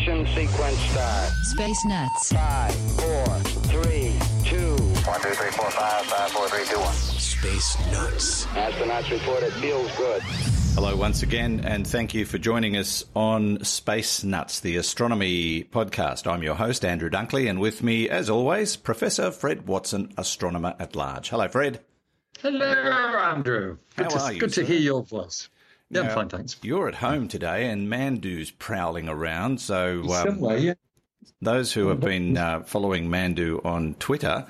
ignition sequence start. Space Nuts. 5, 4, 3, 2. 1, 2, 3, 4, 5, 5, 4, 3, 2, 1. Space Nuts. Astronauts report it feels good. Hello, once again, and thank you for joining us on Space Nuts, the astronomy podcast. I'm your host, Andrew Dunkley, and with me, as always, Professor Fred Watson, astronomer at large. Hello, Fred. Hello, Andrew. Good, How to, are you, good sir? to hear your voice. Yeah, Now, fine, thanks. You're at home today, and Mandu's prowling around. So, um, Somewhere, yeah. those who have been uh, following Mandu on Twitter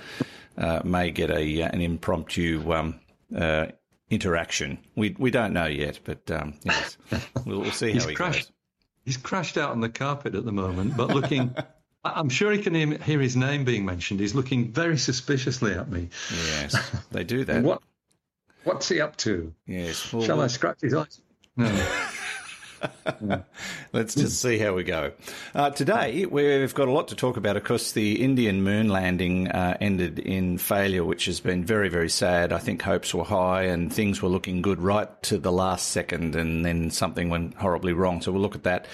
uh, may get a uh, an impromptu um, uh, interaction. We we don't know yet, but um, yes, we'll, we'll see how He's he crashed. goes. He's crashed out on the carpet at the moment, but looking. I'm sure he can hear, hear his name being mentioned. He's looking very suspiciously at me. Yes, they do that. What? What's he up to? Yes. Well, Shall I scratch his eyes? No. Let's just see how we go. Uh, today, we've got a lot to talk about. Of course, the Indian moon landing uh, ended in failure, which has been very, very sad. I think hopes were high and things were looking good right to the last second, and then something went horribly wrong. So we'll look at that.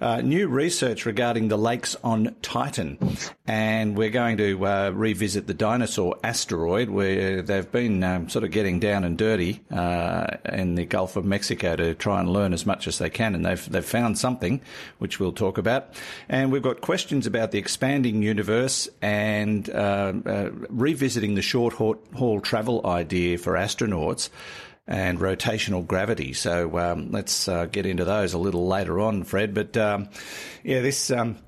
Uh, new research regarding the lakes on Titan, and we're going to uh, revisit the dinosaur asteroid, where they've been um, sort of getting down and dirty uh, in the Gulf of Mexico to try and learn as much as they can, and they've they've found something, which we'll talk about. And we've got questions about the expanding universe and uh, uh, revisiting the short haul, travel idea for astronauts and rotational gravity. So um, let's uh, get into those a little later on, Fred. But um, yeah, this. Um,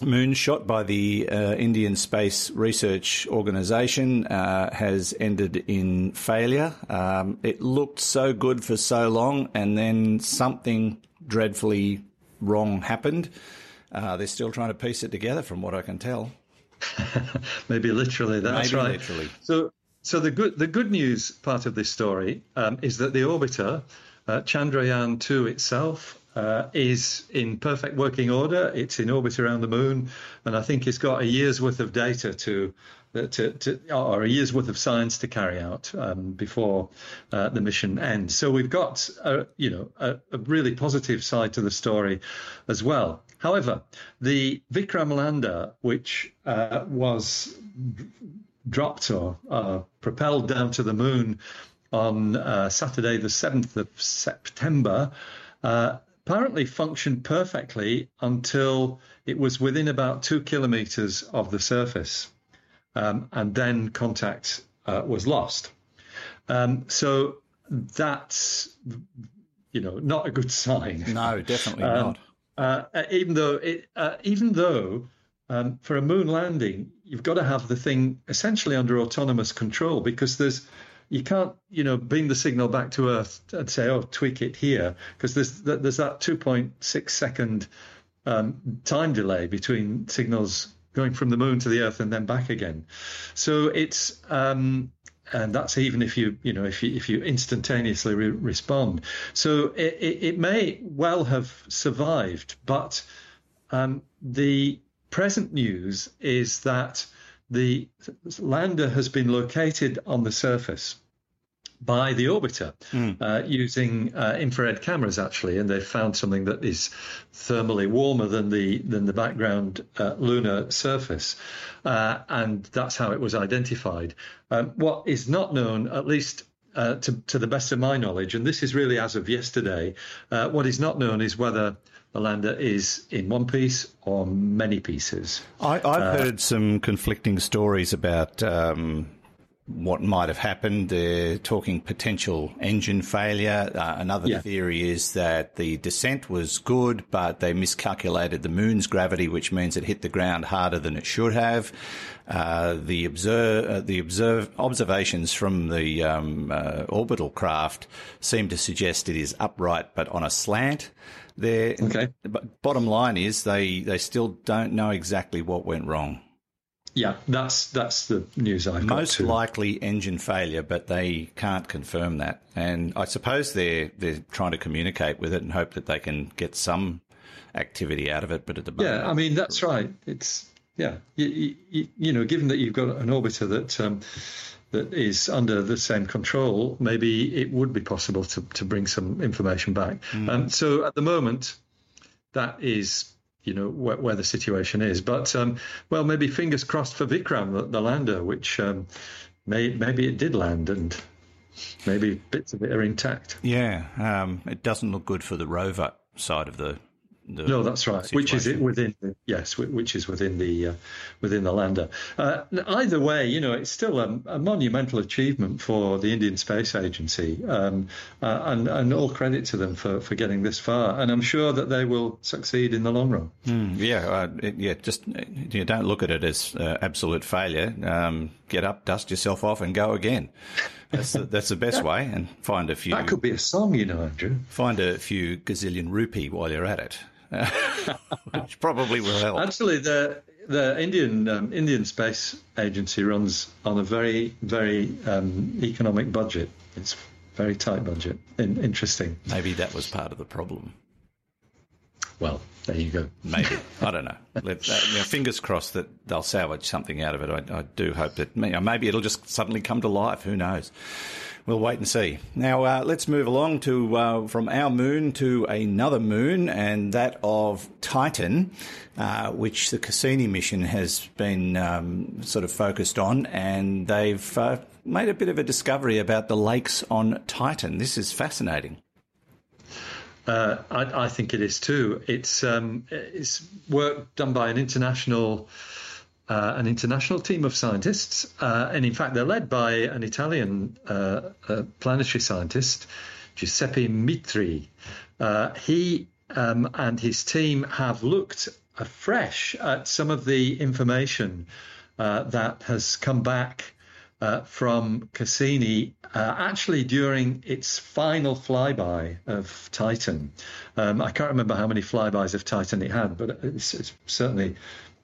moon shot by the uh, Indian Space Research Organisation uh, has ended in failure. Um, it looked so good for so long, and then something dreadfully wrong happened. Uh, they're still trying to piece it together, from what I can tell. Maybe literally. That's Maybe right. literally. So, so the good the good news part of this story um, is that the orbiter, uh, Chandrayaan two itself, uh, is in perfect working order. It's in orbit around the moon, and I think it's got a year's worth of data to. uh, To, to, or a year's worth of science to carry out um, before uh, the mission ends. So we've got, a, you know, a, a really positive side to the story as well. However, the Vikram lander, which uh, was dropped or uh, propelled down to the moon on uh, Saturday, the 7th of September, uh, apparently functioned perfectly until it was within about two kilometers of the surface. Um, and then contact uh, was lost. Um, so that's, you know, not a good sign. No, definitely Um, not. uh, even though it, uh, even though um, for a moon landing you've got to have the thing essentially under autonomous control because there's you can't you know beam the signal back to earth and say oh tweak it here because there's there's that 2.6 second um, time delay between signals going from the moon to the earth and then back again. So it's um, and that's even if you you know if you if you instantaneously re- respond. So it, it, it may well have survived but um, the present news is that the lander has been located on the surface by the orbiter uh, using uh, infrared cameras actually and they've found something that is thermally warmer than the than the background uh, lunar surface. Uh, and that's how it was identified. Um, what is not known at least uh, to, to the best of my knowledge, and this is really as of yesterday, uh, what is not known is whether the lander is in one piece or many pieces. I, I've heard some conflicting stories about um, what might have happened. They're talking potential engine failure. Uh, another Yeah. theory is that the descent was good, but they miscalculated the moon's gravity, which means it hit the ground harder than it should have. Uh, the observe, uh, the observe observations from the um, uh, orbital craft seem to suggest it is upright but on a slant. They're, Okay. But bottom line is they, they still don't know exactly what went wrong. Yeah, that's that's the news I've Most likely engine failure, but they can't confirm that. And I suppose they're they're trying to communicate with it and hope that they can get some activity out of it. But at the moment, Yeah, I mean that's right. It's yeah, you, you, you know, given that you've got an orbiter that um, that is under the same control, maybe it would be possible to to bring some information back. Um, so at the moment, that is. You know where, where the situation is, but um, well, maybe fingers crossed for Vikram, the, the lander, which um, may, maybe it did land, and maybe bits of it are intact. yeah, um, it doesn't look good for the rover side of the. The No, that's right. Which is it within? The, yes, which is within the uh, within the lander. Uh, either way, you know, it's still a, a monumental achievement for the Indian Space Agency, um, uh, and and all credit to them for, for getting this far. And I'm sure that they will succeed in the long run. Mm, yeah, uh, yeah. Just uh, you don't look at it as uh, absolute failure. Um, get up, dust yourself off, and go again. That's the, that's the best way. And find a few That could be a song, you know, Andrew. find a few gazillion rupee while you're at it, which probably will help. Actually, the the Indian um, Indian Space Agency runs on a very very um, economic budget. It's a very tight budget. In, interesting. Maybe that was part of the problem. Well, there you go. Maybe I don't know. Let, uh, you know, fingers crossed that they'll salvage something out of it. I, I do hope that you know, maybe it'll just suddenly come to life. Who knows? We'll wait and see. Now uh, let's move along to uh, from our moon to another moon, and that of Titan, uh, which the Cassini mission has been um, sort of focused on, and they've uh, made a bit of a discovery about the lakes on Titan. This is fascinating. Uh, I, I think it is too. It's um, it's work done by an international uh, an international team of scientists, uh, and in fact, they're led by an Italian uh, planetary scientist, Giuseppe Mitri. Uh, he um, and his team have looked afresh at some of the information that has come back uh, from Cassini uh, actually during its final flyby of Titan. Um, I can't remember how many flybys of Titan it had, but it's, it's certainly,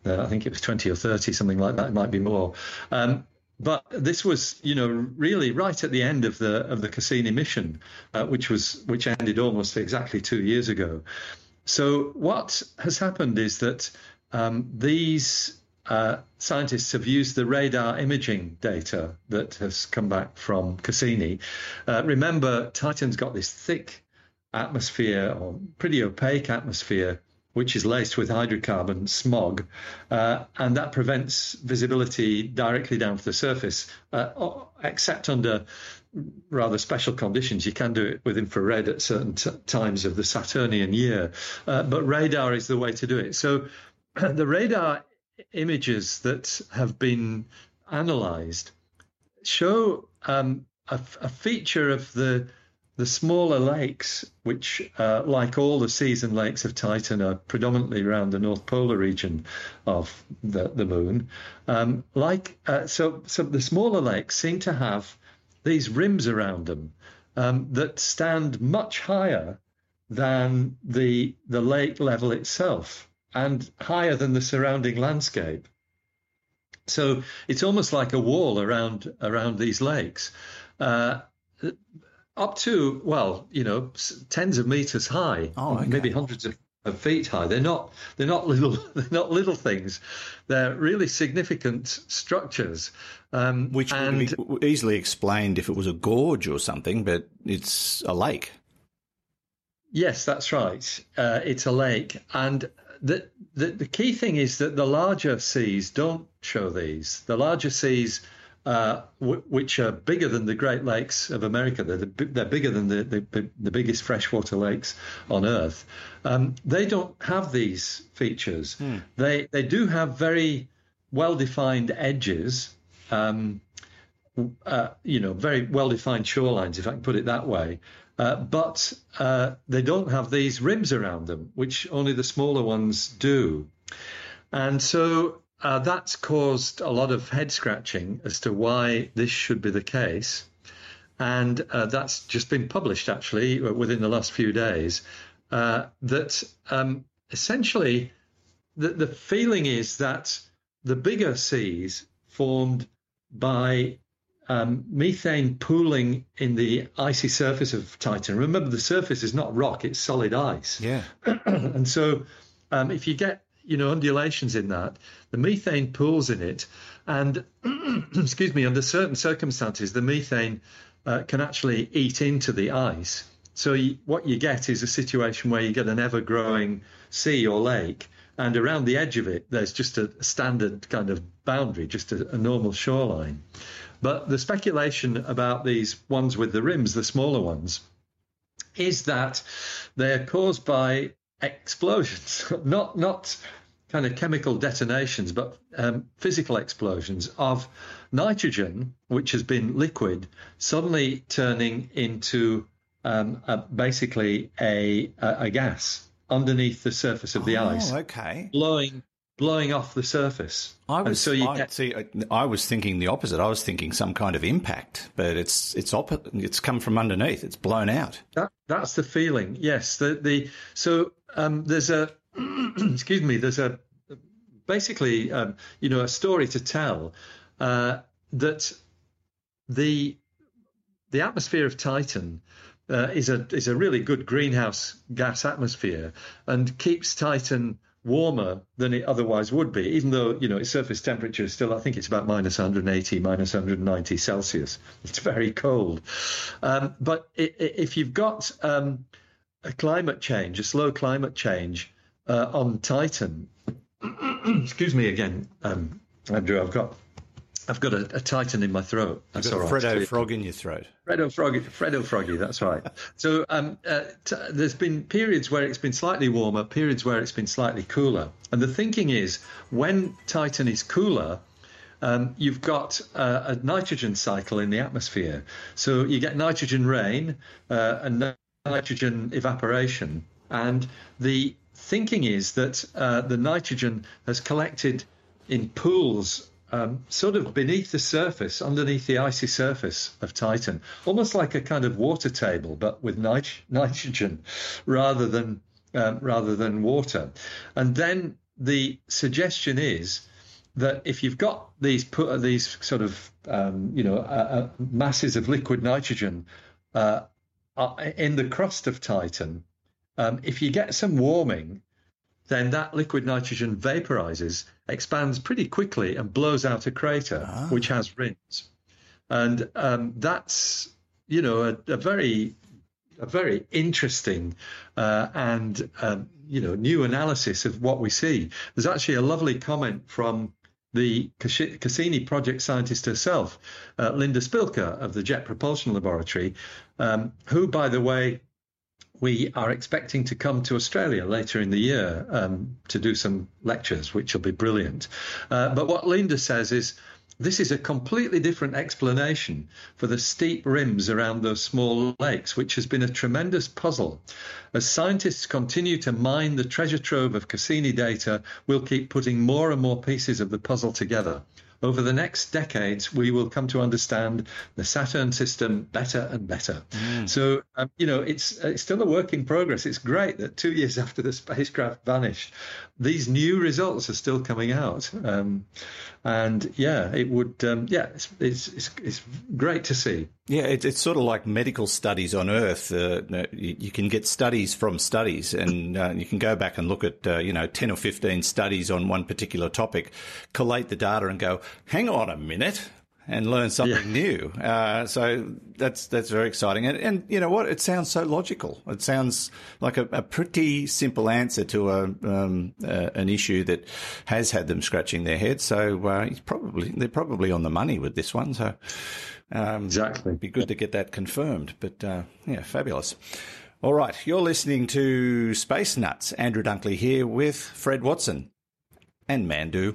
uh, I think it was 20 or 30, something like that. It might be more. Um, but this was, you know, really right at the end of the of the Cassini mission, uh, which was which ended almost exactly two years ago. So what has happened is that um, these uh, scientists have used the radar imaging data that has come back from Cassini. Uh, remember, Titan's got this thick atmosphere, or pretty opaque atmosphere, which is laced with hydrocarbon smog, uh, and that prevents visibility directly down to the surface, uh, except under rather special conditions. You can do it with infrared at certain t- times of the Saturnian year, uh, but radar is the way to do it. So the radar images that have been analyzed show um, a, a feature of the the smaller lakes, which, uh, like all the season lakes of Titan, are predominantly around the North Polar region of the, the moon. Um, like uh, so, so the smaller lakes seem to have these rims around them um, that stand much higher than the the lake level itself and higher than the surrounding landscape. So it's almost like a wall around around these lakes, uh, up to well, you know, tens of meters high, Oh, okay. maybe hundreds of, of feet high. They're not they're not little they're not little things. They're really significant structures. Um, Which and would be easily explained if it was a gorge or something, but it's a lake. Yes, that's right. Uh, it's a lake, and the, the the key thing is that the larger seas don't show these. The larger seas, uh, w- which are bigger than the Great Lakes of America, they're the, they're bigger than the, the the biggest freshwater lakes on Earth. Um, they don't have these features. They they do have very well defined edges. Um, uh, you know, very well-defined shorelines, if I can put it that way. Uh, but uh, they don't have these rims around them, which only the smaller ones do. And so uh, that's caused a lot of head scratching as to why this should be the case. And uh, that's just been published actually within the last few days. uh, that um, essentially the, the feeling is that the bigger seas formed by um, methane pooling in the icy surface of Titan. Remember, the surface is not rock; it's solid ice. Yeah. and so, um, if you get you know undulations in that, the methane pools in it, and excuse me, under certain circumstances, the methane uh, can actually eat into the ice. So you, what you get is a situation where you get an ever-growing sea or lake, and around the edge of it, there's just a standard kind of boundary, just a, a normal shoreline. But the speculation about these ones with the rims, the smaller ones, is that they're caused by explosions, not not kind of chemical detonations, but um, physical explosions of nitrogen, which has been liquid, suddenly turning into um, a, basically a, a, a gas underneath the surface of the oh, ice, okay. blowing blowing off the surface. I was so you I, get- see. I, I was thinking the opposite. I was thinking some kind of impact, but it's it's opposite. It's come from underneath. It's blown out. That that's the feeling. Yes. The the so um, there's a excuse me. There's a basically um, you know a story to tell uh, that the the atmosphere of Titan. Uh, is a is a really good greenhouse gas atmosphere and keeps Titan warmer than it otherwise would be, even though you know its surface temperature is still I think it's about minus 180, minus 190 Celsius. It's very cold. Um, but if you've got um, a climate change, a slow climate change uh, on Titan, excuse me again, um, Andrew, I've got I've got a, a Titan in my throat. That's Got all a right. Frog in your throat. Fredo Froggy, Fredo Froggy, that's right. So um, uh, t- there's been periods where it's been slightly warmer, periods where it's been slightly cooler. And the thinking is when Titan is cooler, um, you've got uh, a nitrogen cycle in the atmosphere. So you get nitrogen rain uh, and nitrogen evaporation. And the thinking is that uh, the nitrogen has collected in pools um, sort of beneath the surface, underneath the icy surface of Titan, almost like a kind of water table, but with nit- nitrogen rather than um, rather than water. And then the suggestion is that if you've got these put these sort of um, you know uh, uh, masses of liquid nitrogen uh, uh, in the crust of Titan, um, if you get some warming, then that liquid nitrogen vaporizes, expands pretty quickly, and blows out a crater which has rims. And um, that's you know a, a very a very interesting uh, and um, you know new analysis of what we see. There's actually a lovely comment from the Cassini project scientist herself, uh, Linda Spilker of the Jet Propulsion Laboratory, um, who, by the way, we are expecting to come to Australia later in the year um, to do some lectures, which will be brilliant. Uh, but what Linda says is this is a completely different explanation for the steep rims around those small lakes, which has been a tremendous puzzle. As scientists continue to mine the treasure trove of Cassini data, we'll keep putting more and more pieces of the puzzle together. Over the next decades, we will come to understand the Saturn system better and better. So, um, you know, it's it's still a work in progress. It's great that two years after the spacecraft vanished, these new results are still coming out. Um, and yeah, it would, um, yeah, it's, it's it's it's great to see. Yeah, it, it's sort of like medical studies on Earth. Uh, you, you can get studies from studies, and uh, you can go back and look at uh, you know ten or fifteen studies on one particular topic, collate the data, and go, hang on a minute, and learn something new. Uh, so that's that's very exciting, and, and you know what? It sounds so logical. It sounds like a, a pretty simple answer to a um, uh, an issue that has had them scratching their heads. So uh, he's probably they're probably on the money with this one. So. Um, Exactly. Be good to get that confirmed. But uh, yeah, fabulous. All right, you're listening to Space Nuts. Andrew Dunkley here with Fred Watson and Mandu.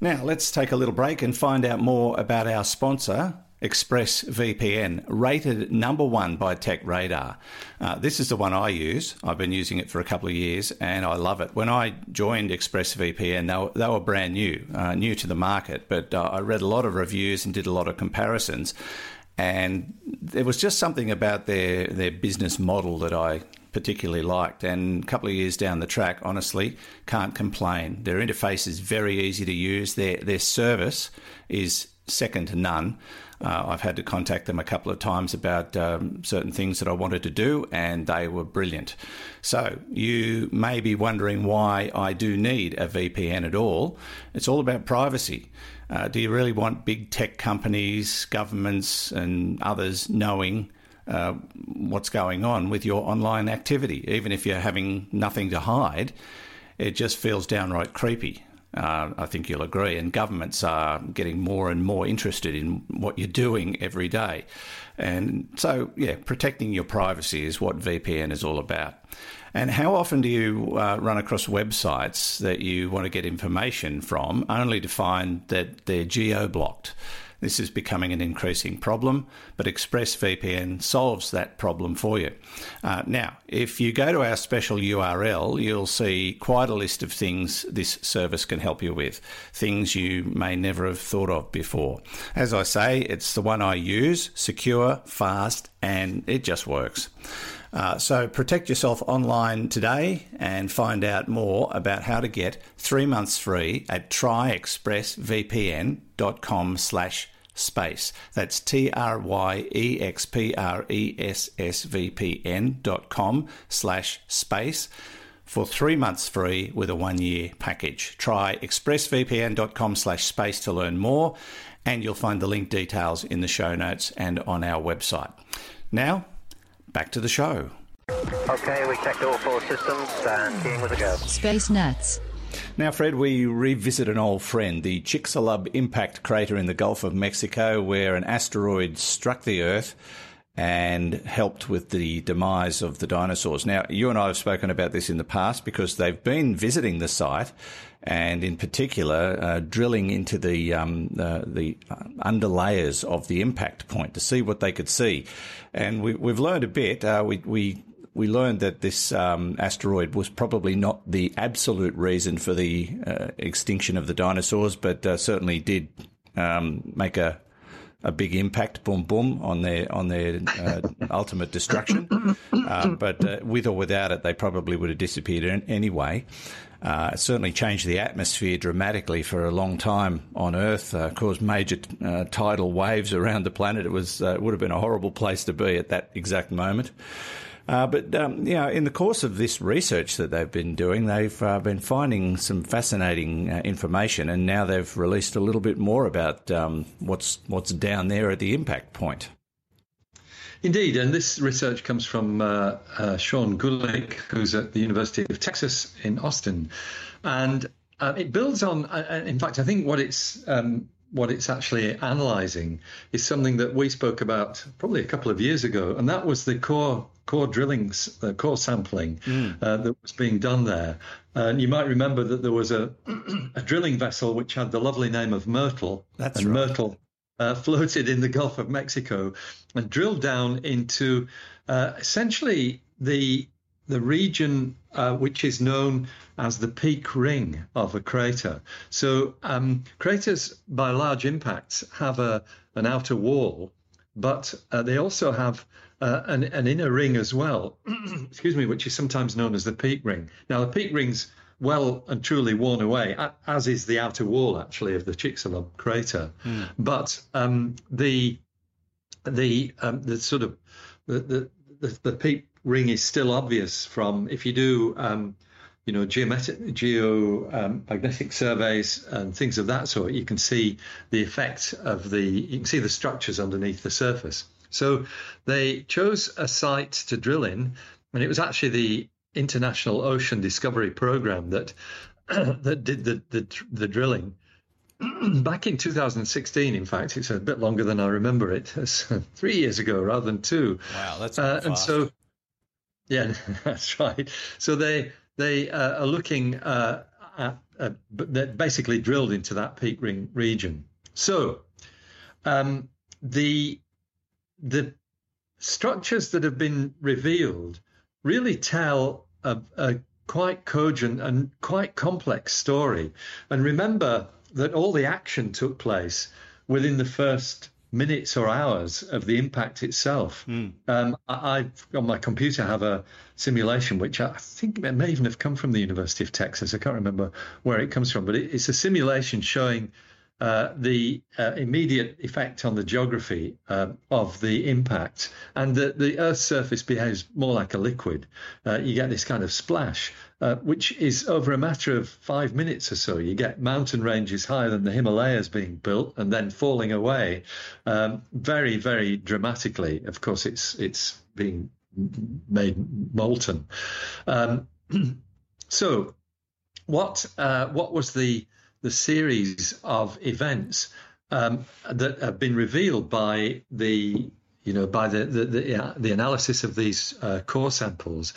Now, let's take a little break and find out more about our sponsor, ExpressVPN, rated number one by TechRadar. Uh, this is the one I use. I've been using it for a couple of years and I love it. When I joined ExpressVPN, they were, they were brand new, uh, new to the market, but uh, I read a lot of reviews and did a lot of comparisons. And there was just something about their, their business model that I particularly liked. And a couple of years down the track, honestly, can't complain. Their interface is very easy to use. Their their service is second to none. Uh, I've had to contact them a couple of times about um, certain things that I wanted to do, and they were brilliant. So, you may be wondering why I do need a VPN at all. It's all about privacy. Uh, do you really want big tech companies, governments, and others knowing uh, what's going on with your online activity? Even if you're having nothing to hide, it just feels downright creepy. Uh, I think you'll agree. And governments are getting more and more interested in what you're doing every day. And so, yeah, protecting your privacy is what VPN is all about. And how often do you uh, run across websites that you want to get information from only to find that they're geo blocked? This is becoming an increasing problem, but ExpressVPN solves that problem for you. Uh, now, if you go to our special URL, you'll see quite a list of things this service can help you with, things you may never have thought of before. As I say, it's the one I use, secure, fast, and it just works. Uh, so protect yourself online today and find out more about how to get three months free at tryexpressvpn.com slash space. That's T-R-Y-E-X-P-R-E-S-S-V-P-N dot com slash space for three months free with a one-year package. Try expressvpn.com slash space to learn more and you'll find the link details in the show notes and on our website. Now, back to the show. Okay, we checked all four systems and keying with a go. Space Nuts. Now, Fred, we revisit an old friend, the Chicxulub impact crater in the Gulf of Mexico, where an asteroid struck the Earth and helped with the demise of the dinosaurs. Now, you and I have spoken about this in the past because they've been visiting the site and, in particular, uh, drilling into the um, uh, the underlayers of the impact point to see what they could see. And we, have learned a bit. Uh, we, we we learned that this um, asteroid was probably not the absolute reason for the uh, extinction of the dinosaurs, but uh, certainly did um, make a a big impact, boom boom, on their on their uh, ultimate destruction. Uh, but uh, with or without it, they probably would have disappeared anyway. Uh, it certainly changed the atmosphere dramatically for a long time on Earth, caused major tidal waves around the planet. It was would have been a horrible place to be at that exact moment. Uh, but um, you know, in the course of this research that they've been doing, they've uh, been finding some fascinating uh, information, and now they've released a little bit more about um, what's what's down there at the impact point. Indeed, and this research comes from uh, uh, Sean Gulick, who's at the University of Texas in Austin, and uh, it builds on. in fact, I think what it's um, what it's actually analyzing is something that we spoke about probably a couple of years ago, and that was the core core drilling, uh, core sampling mm. uh, that was being done there. And you might remember that there was a, a drilling vessel which had the lovely name of Myrtle. That's and right. Myrtle uh, floated in the Gulf of Mexico and drilled down into uh, essentially the the region uh, which is known as the peak ring of a crater. So um, craters, by large impacts, have a an outer wall, but uh, they also have uh, an, an, inner ring as well, excuse me, which is sometimes known as the peak ring. Now, the peak ring's well and truly worn away, as is the outer wall, actually, of the Chicxulub crater. Mm. But um, the the um, the sort of the, the the, the peak ring is still obvious from if you do um, you know geometric geomagnetic um, surveys and things of that sort you can see the effect of the you can see the structures underneath the surface so they chose a site to drill in, and it was actually the International Ocean Discovery Program that that did the the, the drilling. Back in 2016, in fact, it's a bit longer than I remember it. It's three years ago rather than two. Wow, that's uh, and so yeah, that's right. So they they uh, are looking uh, at, uh, basically drilled into that peak ring region. So um, the the structures that have been revealed really tell a, a quite cogent and quite complex story. And remember that all the action took place within the first minutes or hours of the impact itself. Um, I, I, on my computer, have a simulation which I think it may even have come from the University of Texas. I can't remember where it comes from, but it, it's a simulation showing uh, the uh, immediate effect on the geography uh, of the impact, and that the Earth's surface behaves more like a liquid. Uh, you get this kind of splash, uh, which is over a matter of five minutes or so. You get mountain ranges higher than the Himalayas being built and then falling away um, very, very dramatically. Of course, it's it's being made molten. Um, so, what uh, what was the the series of events um, that have been revealed by the you know by the the, the, uh, the analysis of these uh, core samples,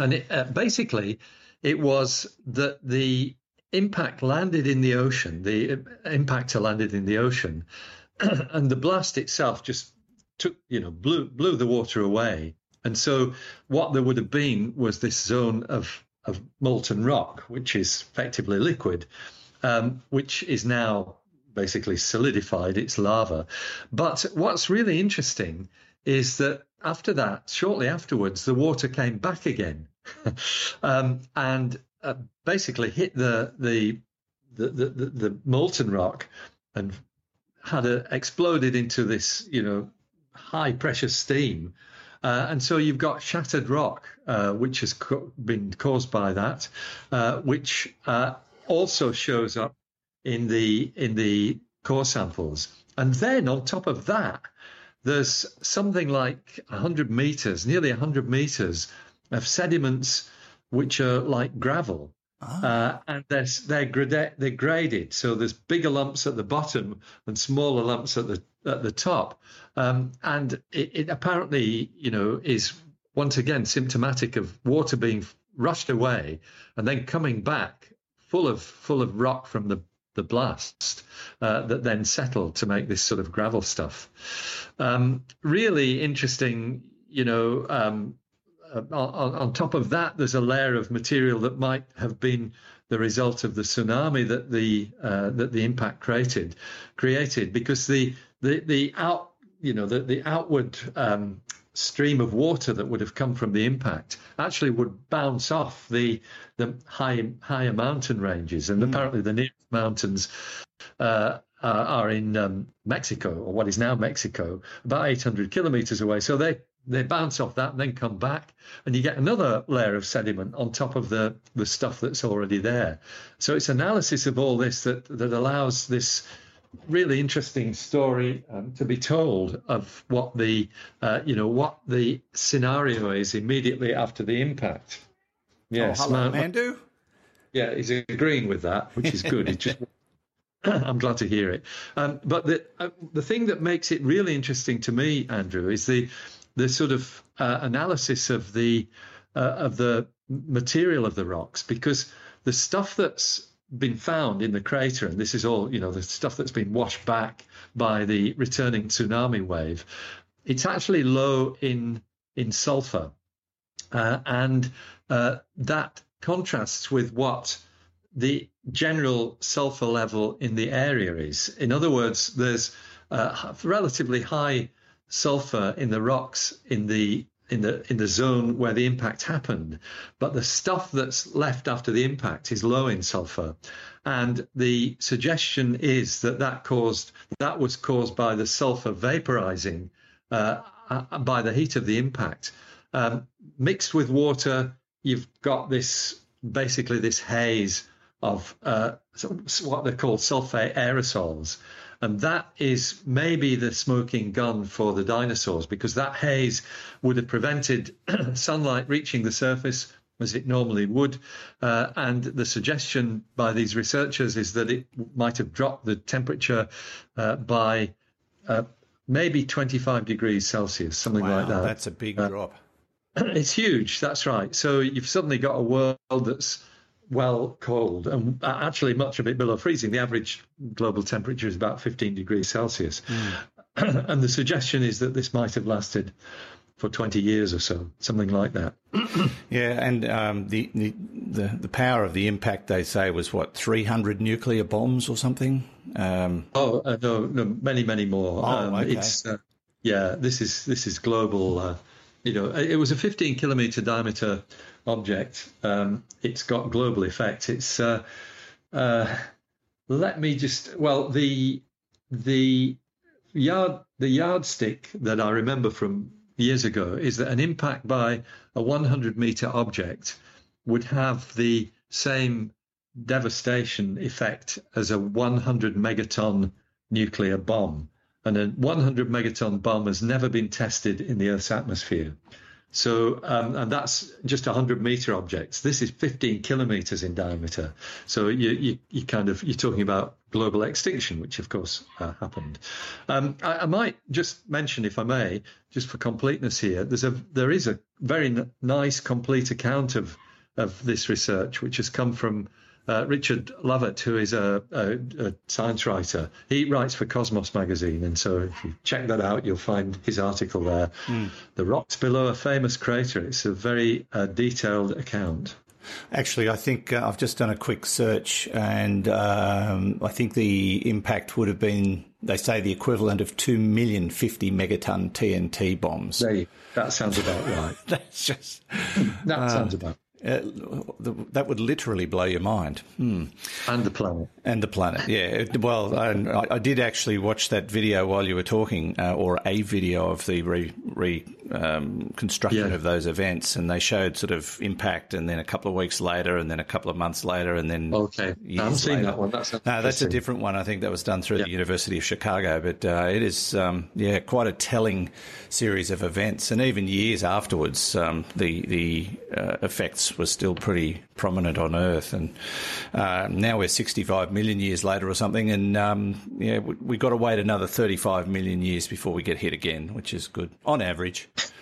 and it, uh, basically it was that the impact landed in the ocean, the impactor landed in the ocean, and the blast itself just took you know blew blew the water away, and so what there would have been was this zone of of molten rock, which is effectively liquid um, which is now basically solidified. It's lava. But what's really interesting is that after that, shortly afterwards, the water came back again um, and uh, basically hit the the, the the, the molten rock and had a, exploded into this, you know, high pressure steam. Uh, and so you've got shattered rock, uh, which has co- been caused by that, uh, which uh, also shows up in the in the core samples. And then on top of that, there's something like 100 meters, nearly 100 meters of sediments which are like gravel. Uh, and they're they're, grade, they're graded, so there's bigger lumps at the bottom and smaller lumps at the at the top, um, and it, it apparently you know is once again symptomatic of water being rushed away and then coming back full of full of rock from the the blast uh, that then settled to make this sort of gravel stuff. Um, really interesting, you know. Um, uh, on, on, top of that, there's a layer of material that might have been the result of the tsunami that the uh, that the impact created created because the the the out you know the the outward um, stream of water that would have come from the impact actually would bounce off the the high higher mountain ranges, and mm. apparently the nearest mountains uh, are in um, Mexico or what is now Mexico, about 800 kilometers away. So they they bounce off that and then come back, and you get another layer of sediment on top of the the stuff that's already there. So it's analysis of all this that that allows this really interesting story um, to be told of what the uh, you know what the scenario is immediately after the impact. Yes, oh, hello, Mandu. Yeah, he's agreeing with that, which is good. just I'm glad to hear it. Um, but the uh, the thing that makes it really interesting to me, Andrew, is the the sort of uh, analysis of the uh, of the material of the rocks, because the stuff that's been found in the crater, and this is all, you know, the stuff that's been washed back by the returning tsunami wave, it's actually low in in sulfur, uh, and uh, that contrasts with what the general sulfur level in the area is. In other words, there's uh, relatively high sulfur in the rocks in the in the in the zone where the impact happened, but the stuff that's left after the impact is low in sulfur, and the suggestion is that that caused that was caused by the sulfur vaporizing uh, uh, by the heat of the impact, um, mixed with water. You've got this basically this haze of uh, what they're called sulfate aerosols. And that is maybe the smoking gun for the dinosaurs because that haze would have prevented sunlight reaching the surface as it normally would. Uh, and the suggestion by these researchers is that it might have dropped the temperature uh, by uh, maybe 25 degrees Celsius, something wow, like that. That's a big uh, drop. It's huge. That's right. So you've suddenly got a world that's well cold and actually much of it below freezing. The average global temperature is about 15 degrees Celsius. Mm. and the suggestion is that this might have lasted for 20 years or so, something like that. yeah, and um, the, the, the power of the impact they say was what 300 nuclear bombs or something. Um, Oh uh, no, no, many, many more. Oh, okay. It's uh, yeah, this is this is global. Uh, you know, it was a 15 kilometer diameter object. Um, it's got global effect. It's uh, uh, let me just well the the yard the yardstick that I remember from years ago is that an impact by a 100 meter object would have the same devastation effect as a 100 megaton nuclear bomb. And a 100 megaton bomb has never been tested in the Earth's atmosphere. So, um, and that's just 100 meter objects. This is 15 kilometers in diameter. So you, you, you kind of, you're talking about global extinction, which of course uh, happened. Um, I, I might just mention, if I may, just for completeness here, there's a, there is a very n- nice, complete account of, of this research, which has come from uh, Richard Lovett, who is a, a, a, science writer, he writes for Cosmos magazine, and so if you check that out, you'll find his article there. The rocks below a famous crater. It's a very uh, detailed account. Actually, I think uh, I've just done a quick search, and um, I think the impact would have been, they say, the equivalent of 2 million 50 megaton TNT bombs. You, that sounds about right. That's just. That sounds about. Uh, that would literally blow your mind. Hmm. And the planet. And the planet, yeah. It- Well, I, I did actually watch that video while you were talking, uh, or a video of the re, re um, construction Yeah. of those events, and they showed sort of impact, and then a couple of weeks later, and then a couple of months later, and then Okay. I years haven't seen later. that one. That sounds no, that's a different one. I think that was done through the University of Chicago, but uh, it is, um, yeah, quite a telling series of events, and even years afterwards, um, the the uh, effects were still pretty prominent on Earth, and uh, now we're 65 million years later or something, and um, yeah, we, we got to wait another 35 million years before we get hit again, which is good on average. Uh,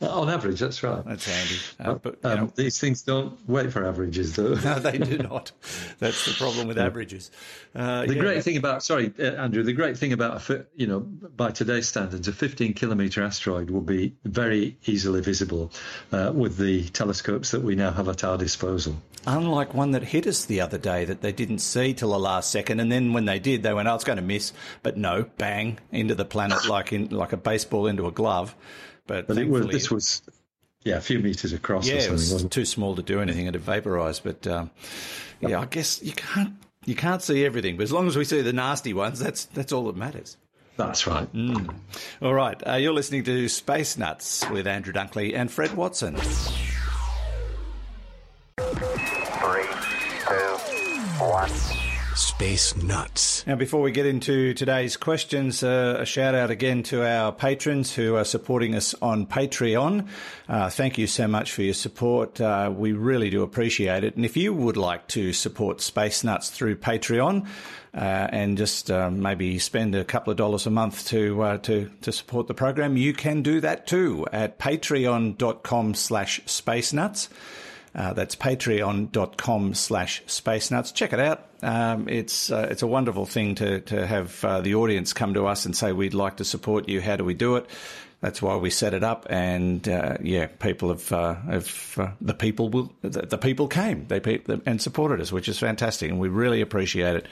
On average, that's right. That's handy, uh, but you Um, know, these things don't wait for averages, though. no, they do not. That's the problem with averages. Uh, The yeah. great thing about sorry, uh, Andrew. The great thing about a you know by today's standards, a 15 kilometer asteroid will be very easily visible uh, with the telescopes that we now have at our disposal. Unlike one that hit us the other day that they didn't see till the last second, and then when they did, they went, "Oh, it's going to miss," but no, bang into the planet like in like a baseball into a glove. But, But it was thankfully- this was yeah a few meters across yeah, or it was wasn't it? too small to do anything; it had vaporised. But um, yeah, I guess you can't you can't see everything, but as long as we see the nasty ones, that's that's all that matters. That's right. All right, uh, you're listening to Space Nuts with Andrew Dunkley and Fred Watson. Three, two, one. Space Nuts. Now, before we get into today's questions, uh, a shout out again to our patrons who are supporting us on Patreon. Uh, thank you so much for your support. Uh, we really do appreciate it. And if you would like to support Space Nuts through Patreon, uh, and just uh, maybe spend a couple of dollars a month to uh, to to support the program, you can do that too at patreon.com slash space nuts. Uh, that's patreon.com slash space nuts. Check it out. Um, it's uh, it's a wonderful thing to, to have uh, the audience come to us and say, we'd like to support you. How do we do it? That's why we set it up. And uh, yeah, people have, uh, have uh, the people will, the, the people came they pe- and supported us, which is fantastic. And we really appreciate it.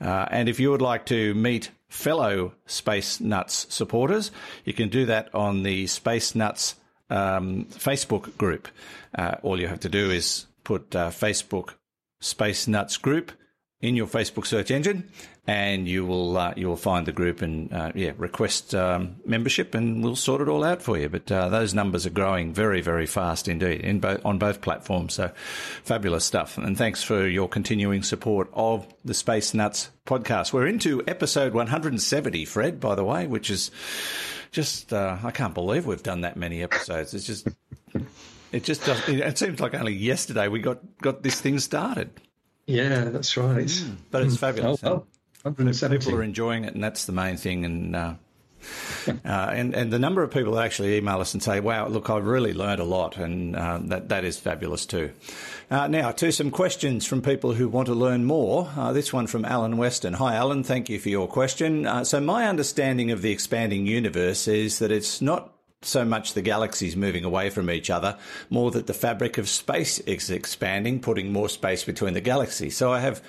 And if you would like to meet fellow Space Nuts supporters, you can do that on the Space Nuts um, Facebook group. Uh, all you have to do is put uh, Facebook Space Nuts group in your Facebook search engine, and you will uh, you will find the group and uh, yeah request um, membership, and we'll sort it all out for you. But uh, those numbers are growing very very fast indeed in both on both platforms. So fabulous stuff, and thanks for your continuing support of the Space Nuts podcast. We're into episode 170, Fred, by the way, which is just uh, I can't believe we've done that many episodes. It's just it just does. It seems like only yesterday we got got this thing started, Yeah, that's right. but it's fabulous. Oh, well, 170. People are enjoying it, and that's the main thing. And uh, uh, and and the number of people that actually email us and say, "Wow, look, I've really learned a lot," and uh, that that is fabulous too. Uh, now to some questions from people who want to learn more. Uh, this one from Alan Weston. Hi, Alan. Thank you for your question. Uh, so my understanding of the expanding universe is that it's not so much the galaxies moving away from each other, more that the fabric of space is expanding, putting more space between the galaxies. So I have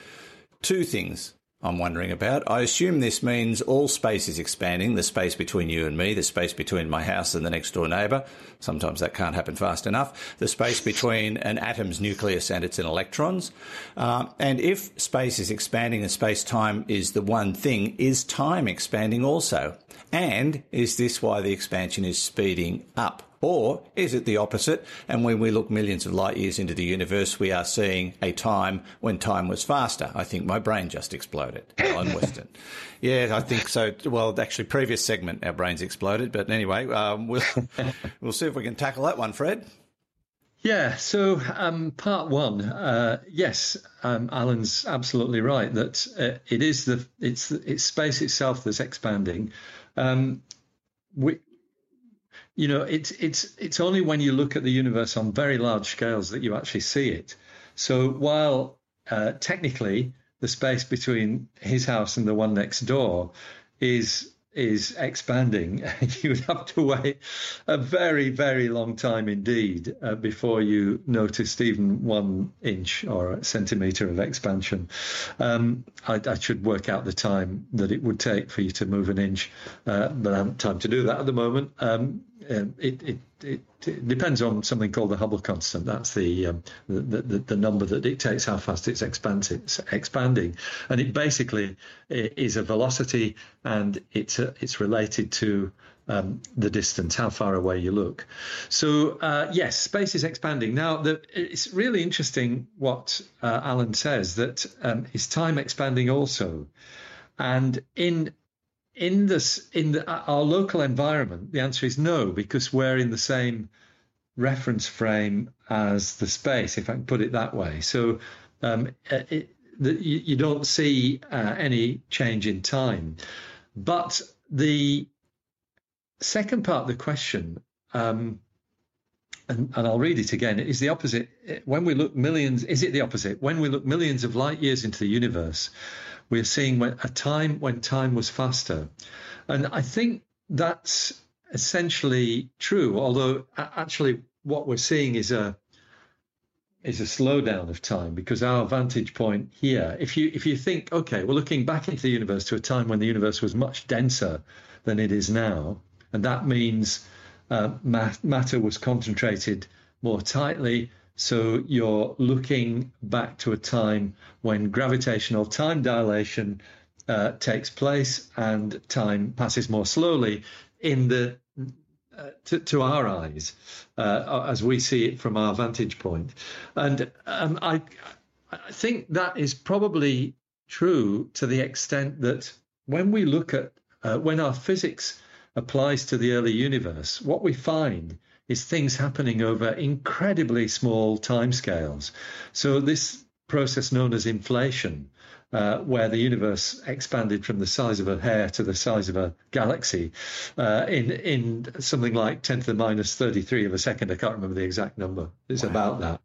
two things I'm wondering about. I assume this means all space is expanding, the space between you and me, the space between my house and the next door neighbour. Sometimes that can't happen fast enough. The space between an atom's nucleus and its electrons. Uh, and if space is expanding and space time is the one thing, is time expanding also? And is this why the expansion is speeding up? Or is it the opposite? And when we look millions of light years into the universe, we are seeing a time when time was faster. I think my brain just exploded. Alan Weston. Yeah, I think so. Well, actually, previous segment, our brains exploded. But anyway, um, we'll, we'll see if we can tackle that one, Fred. Yeah, so um, part one, uh, yes, um, Alan's absolutely right that uh, it is the it's it's space itself that's expanding. Um, we, you know, it's it's it's only when you look at the universe on very large scales that you actually see it. So while uh, technically the space between his house and the one next door is is expanding, you would have to wait a very, very long time indeed uh, before you noticed even one inch or a centimeter of expansion. Um, I, I, should work out the time that it would take for you to move an inch, uh, but I haven't time to do that at the moment. Um, um, it, it, it, depends on something called the Hubble constant. That's the, um, the, the, the number that dictates how fast it's expanding, and it basically is a velocity, and it's a, it's related to um, the distance, how far away you look. So uh, yes, space is expanding. Now, the, it's really interesting what uh, Alan says that um, is time expanding also, and in in this in the, our local environment, the answer is no, because we're in the same reference frame as the space, if I can put it that way. So um, it, the, you, you, don't see uh, any change in time. But the second part of the question, um, and, and, I'll read it again, is the opposite. When we look millions, is it the opposite? When we look millions of light years into the universe, we're seeing a time when time was faster. And I think that's essentially true, although actually what we're seeing is a is a slowdown of time because our vantage point here, if you if you think, okay, we're looking back into the universe to a time when the universe was much denser than it is now, and that means uh, matter was concentrated more tightly so you're looking back to a time when gravitational time dilation uh, takes place and time passes more slowly in the uh, to, to, our eyes uh, as we see it from our vantage point. And um, I, I think that is probably true to the extent that when we look at uh, when our physics applies to the early universe, what we find is things happening over incredibly small timescales. So this process known as inflation, uh, where the universe expanded from the size of a hair to the size of a galaxy uh, in in something like 10 to the minus 33 of a second. I can't remember the exact number. It's wow. about that.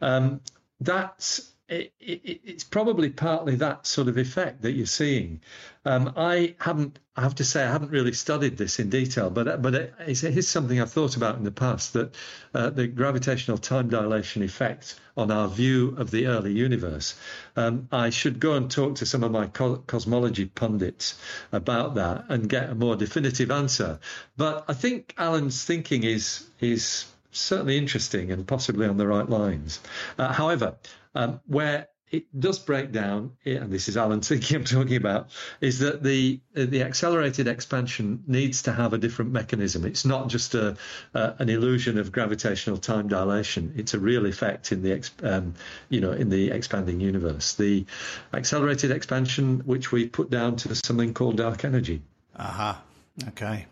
Um, that's it, it, it's probably partly that sort of effect that you're seeing. Um, I haven't, I have to say, I haven't really studied this in detail, but but it is something I've thought about in the past that uh, the gravitational time dilation effect on our view of the early universe. Um, I should go and talk to some of my co- cosmology pundits about that and get a more definitive answer. But I think Alan's thinking is is certainly interesting and possibly on the right lines. Uh, however, um, where it does break down, and this is Alan thinking I'm talking about, is that the the accelerated expansion needs to have a different mechanism. It's not just a, an illusion of gravitational time dilation. It's a real effect in the um, you know in the expanding universe. The accelerated expansion, which we put down to something called dark energy. Aha. Uh-huh. Okay.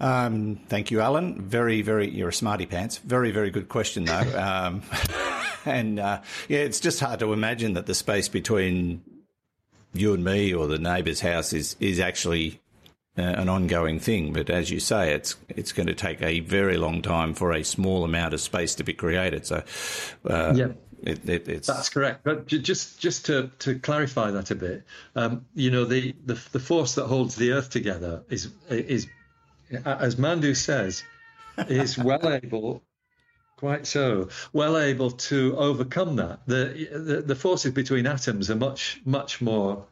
Um, thank you, Alan. Very, very, you're a smarty pants. Very, very good question, though. Um, and uh, yeah, it's just hard to imagine that the space between you and me or the neighbour's house is is actually uh, an ongoing thing. But as you say, it's it's going to take a very long time for a small amount of space to be created. So, uh, yeah. It, it, That's correct. But just just to, to clarify that a bit, um, you know, the, the the force that holds the Earth together is is, as Mandu says, is well able Quite so. Well able to overcome that. The, the, the forces between atoms are much much more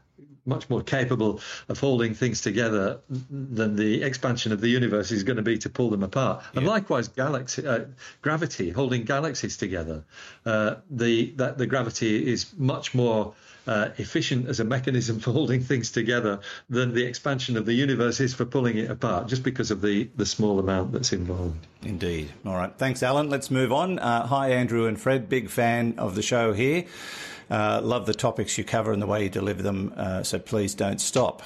much more capable of holding things together than the expansion of the universe is going to be to pull them apart. Yeah. And likewise, galaxy uh, gravity holding galaxies together. Uh, the that the gravity is much more uh, efficient as a mechanism for holding things together than the expansion of the universe is for pulling it apart, just because of the, the small amount that's involved. Indeed. All right. Thanks, Alan. Let's move on. Uh, hi, Andrew and Fred. Big fan of the show here. Uh, love the topics you cover and the way you deliver them, uh, so please don't stop.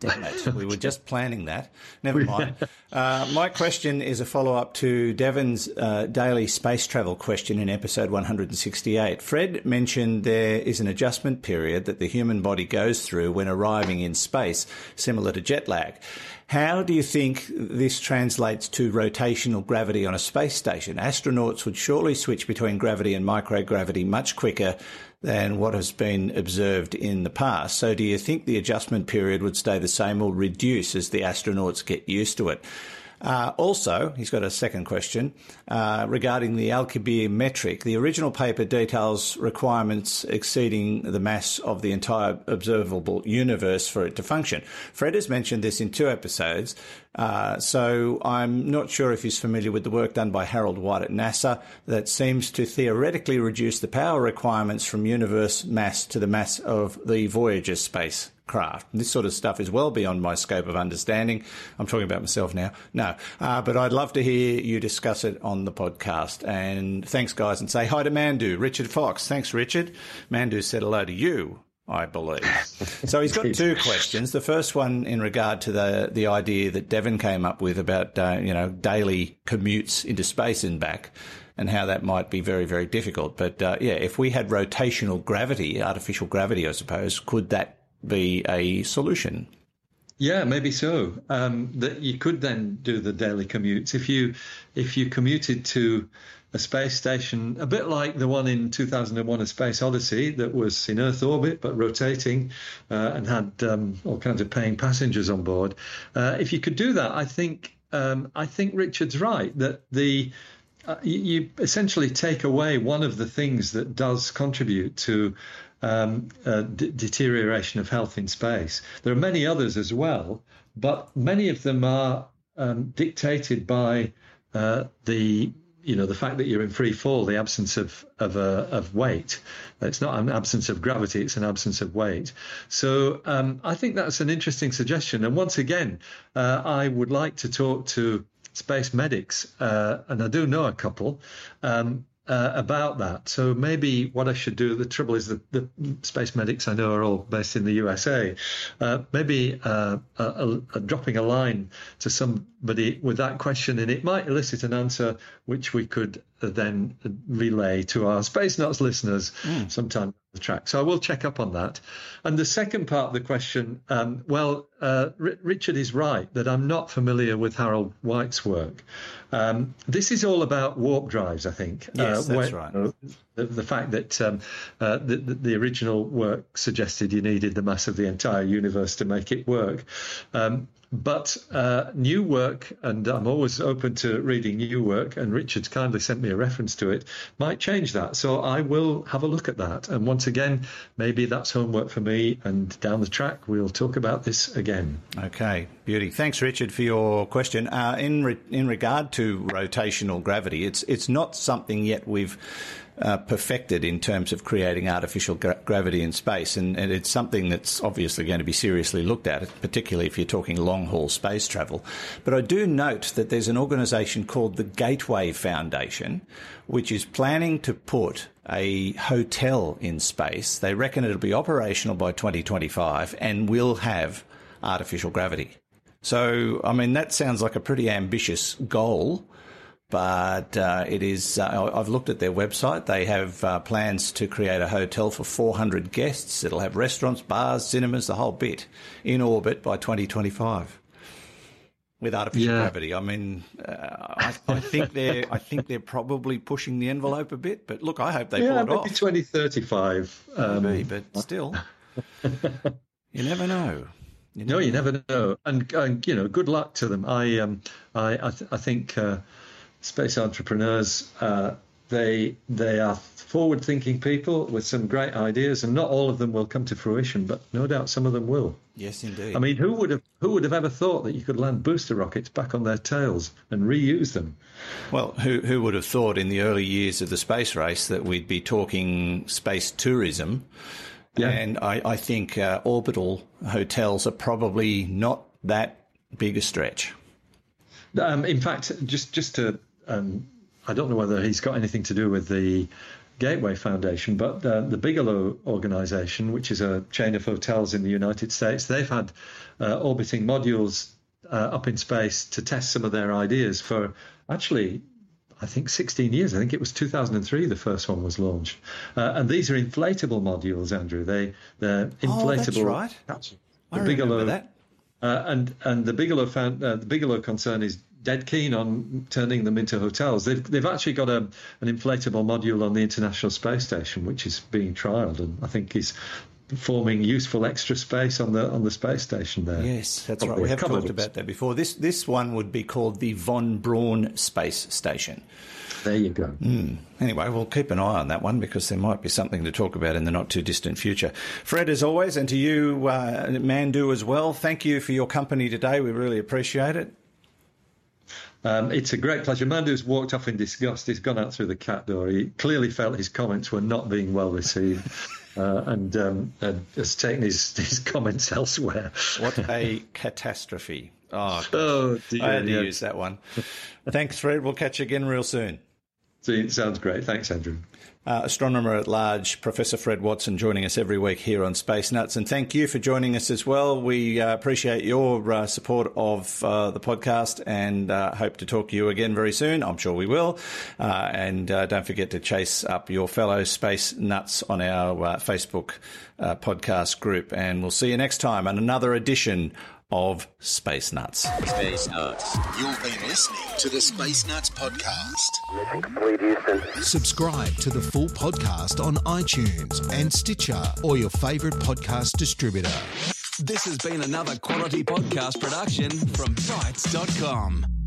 Damn it. We were just planning that. Never mind. Uh, my question is a follow up to Devon's uh, daily space travel question in episode 168. Fred mentioned there is an adjustment period that the human body goes through when arriving in space, similar to jet lag. How do you think this translates to rotational gravity on a space station? Astronauts would surely switch between gravity and microgravity much quicker than what has been observed in the past. So, do you think the adjustment period would stay the same or reduce as the astronauts get used to it? Uh, also, he's got a second question uh, regarding the Alcubierre metric. The original paper details requirements exceeding the mass of the entire observable universe for it to function. Fred has mentioned this in two episodes, uh, so I'm not sure if he's familiar with the work done by Harold White at NASA that seems to theoretically reduce the power requirements from universe mass to the mass of the Voyager space craft. And this sort of stuff is well beyond my scope of understanding. I'm talking about myself now. No, uh, but I'd love to hear you discuss it on the podcast. And thanks, guys, and say hi to Mandu, Richard Fox. Thanks, Richard. Mandu said hello to you. I believe. So he's got two questions. The first one in regard to the the idea that Devon came up with about uh, you know daily commutes into space and back, and how that might be very very difficult. But uh, yeah, if we had rotational gravity, artificial gravity, I suppose, could that be a solution. Yeah, maybe so. Um, that you could then do the daily commutes if you if you commuted to a space station, a bit like the one in 2001: A Space Odyssey, that was in Earth orbit but rotating uh, and had um, all kinds of paying passengers on board. Uh, if you could do that, I think um, I think Richard's right that the uh, you, you, essentially take away one of the things that does contribute to um, uh, d- deterioration of health in space. There are many others as well, but many of them are um, dictated by uh, the you know the fact that you're in free fall, the absence of of, uh, of weight. It's not an absence of gravity; it's an absence of weight. So um, I think that's an interesting suggestion. And once again, uh, I would like to talk to space medics, uh, and I do know a couple, um, uh, about that. So maybe what I should do. The trouble is that the space medics I know are all based in the USA. Uh, maybe uh, a, a, dropping a line to somebody with that question, and it might elicit an answer which we could then relay to our Space Nuts listeners mm. sometime the track. So I will check up on that. And the second part of the question, um, well, uh, R- Richard is right that I'm not familiar with Harold White's work. Um, this is all about warp drives, I think. Yes, uh, that's right. the, the, fact that um, uh, the, the, original work suggested you needed the mass of the entire universe to make it work. But uh, new work, and I'm always open to reading new work, and Richard's kindly sent me a reference to it, might change that. So I will have a look at that. And once again, maybe that's homework for me. And down the track, we'll talk about this again. Okay, beauty. Thanks, Richard, for your question. Uh, in re- in regard to rotational gravity, it's it's not something yet we've uh, perfected in terms of creating artificial gra- gravity in space. And, and, it's something that's obviously going to be seriously looked at, particularly if you're talking long haul space travel. But I do note that there's an organisation called the Gateway Foundation, which is planning to put a hotel in space. They reckon it'll be operational by 2025 and will have artificial gravity. So, I mean, that sounds like a pretty ambitious goal but uh, it is. Uh, I've looked at their website. They have uh, plans to create a hotel for 400 guests. It'll have restaurants, bars, cinemas, the whole bit in orbit by 2025 with artificial yeah. gravity. I mean, uh, I, I, think they're. I think they're probably pushing the envelope a bit. But look, I hope they yeah, pull it maybe 2035. Um, maybe, but still, you never know. You never no, you know. never know. And, and, you know, good luck to them. I um, I I, th- I think uh, space entrepreneurs uh, They they are forward-thinking people with some great ideas, and not all of them will come to fruition, but no doubt some of them will. Yes, indeed. I mean, who would have who would have ever thought that you could land booster rockets back on their tails and reuse them? Well, who who would have thought in the early years of the space race that we'd be talking space tourism? Yeah. And I, I think uh, orbital hotels are probably not that big a stretch. Um, in fact, just just to, um, I don't know whether he's got anything to do with the Gateway Foundation, but uh, the Bigelow Organization, which is a chain of hotels in the United States, they've had uh, orbiting modules uh, up in space to test some of their ideas for actually. I think 16 years. I think it was 2003 the first one was launched, uh, and these are inflatable modules, Andrew. They they're inflatable. Oh, that's right. The I remember that. uh, and and the Bigelow found, uh, the Bigelow concern is dead keen on turning them into hotels. They've they've actually got a an inflatable module on the International Space Station, which is being trialled, and I think is forming useful extra space on the on the space station there. Yes, that's right. We have talked about that before. This this one would be called the von Braun Space Station. There you go. Anyway, we'll keep an eye on that one because there might be something to talk about in the not too distant future. Fred, as always, and to you, uh, Mandu, as well, thank you for your company today. We really appreciate it. Um, it's a great pleasure. Mandu's walked off in disgust. He's gone out through the cat door. He clearly felt his comments were not being well received, uh, and, um, and has taken his, his comments elsewhere. What a catastrophe. Oh, Oh, dear. I had to yeah. use that one. Thanks, Fred. We'll catch you again real soon. See, Sounds great. Thanks, Andrew. Uh, astronomer at large, Professor Fred Watson, joining us every week here on Space Nuts. And thank you for joining us as well. We uh, appreciate your uh, support of uh, the podcast and uh, hope to talk to you again very soon. I'm sure we will. Uh, and don't forget to chase up your fellow Space Nuts on our Facebook podcast group. And we'll see you next time on another edition of Space Nuts. Space Nuts. You've been listening to the Space Nuts podcast. Mission complete, Houston. Subscribe to the full podcast on iTunes and Stitcher or your favourite podcast distributor. This has been another quality podcast production from Bitesz.com.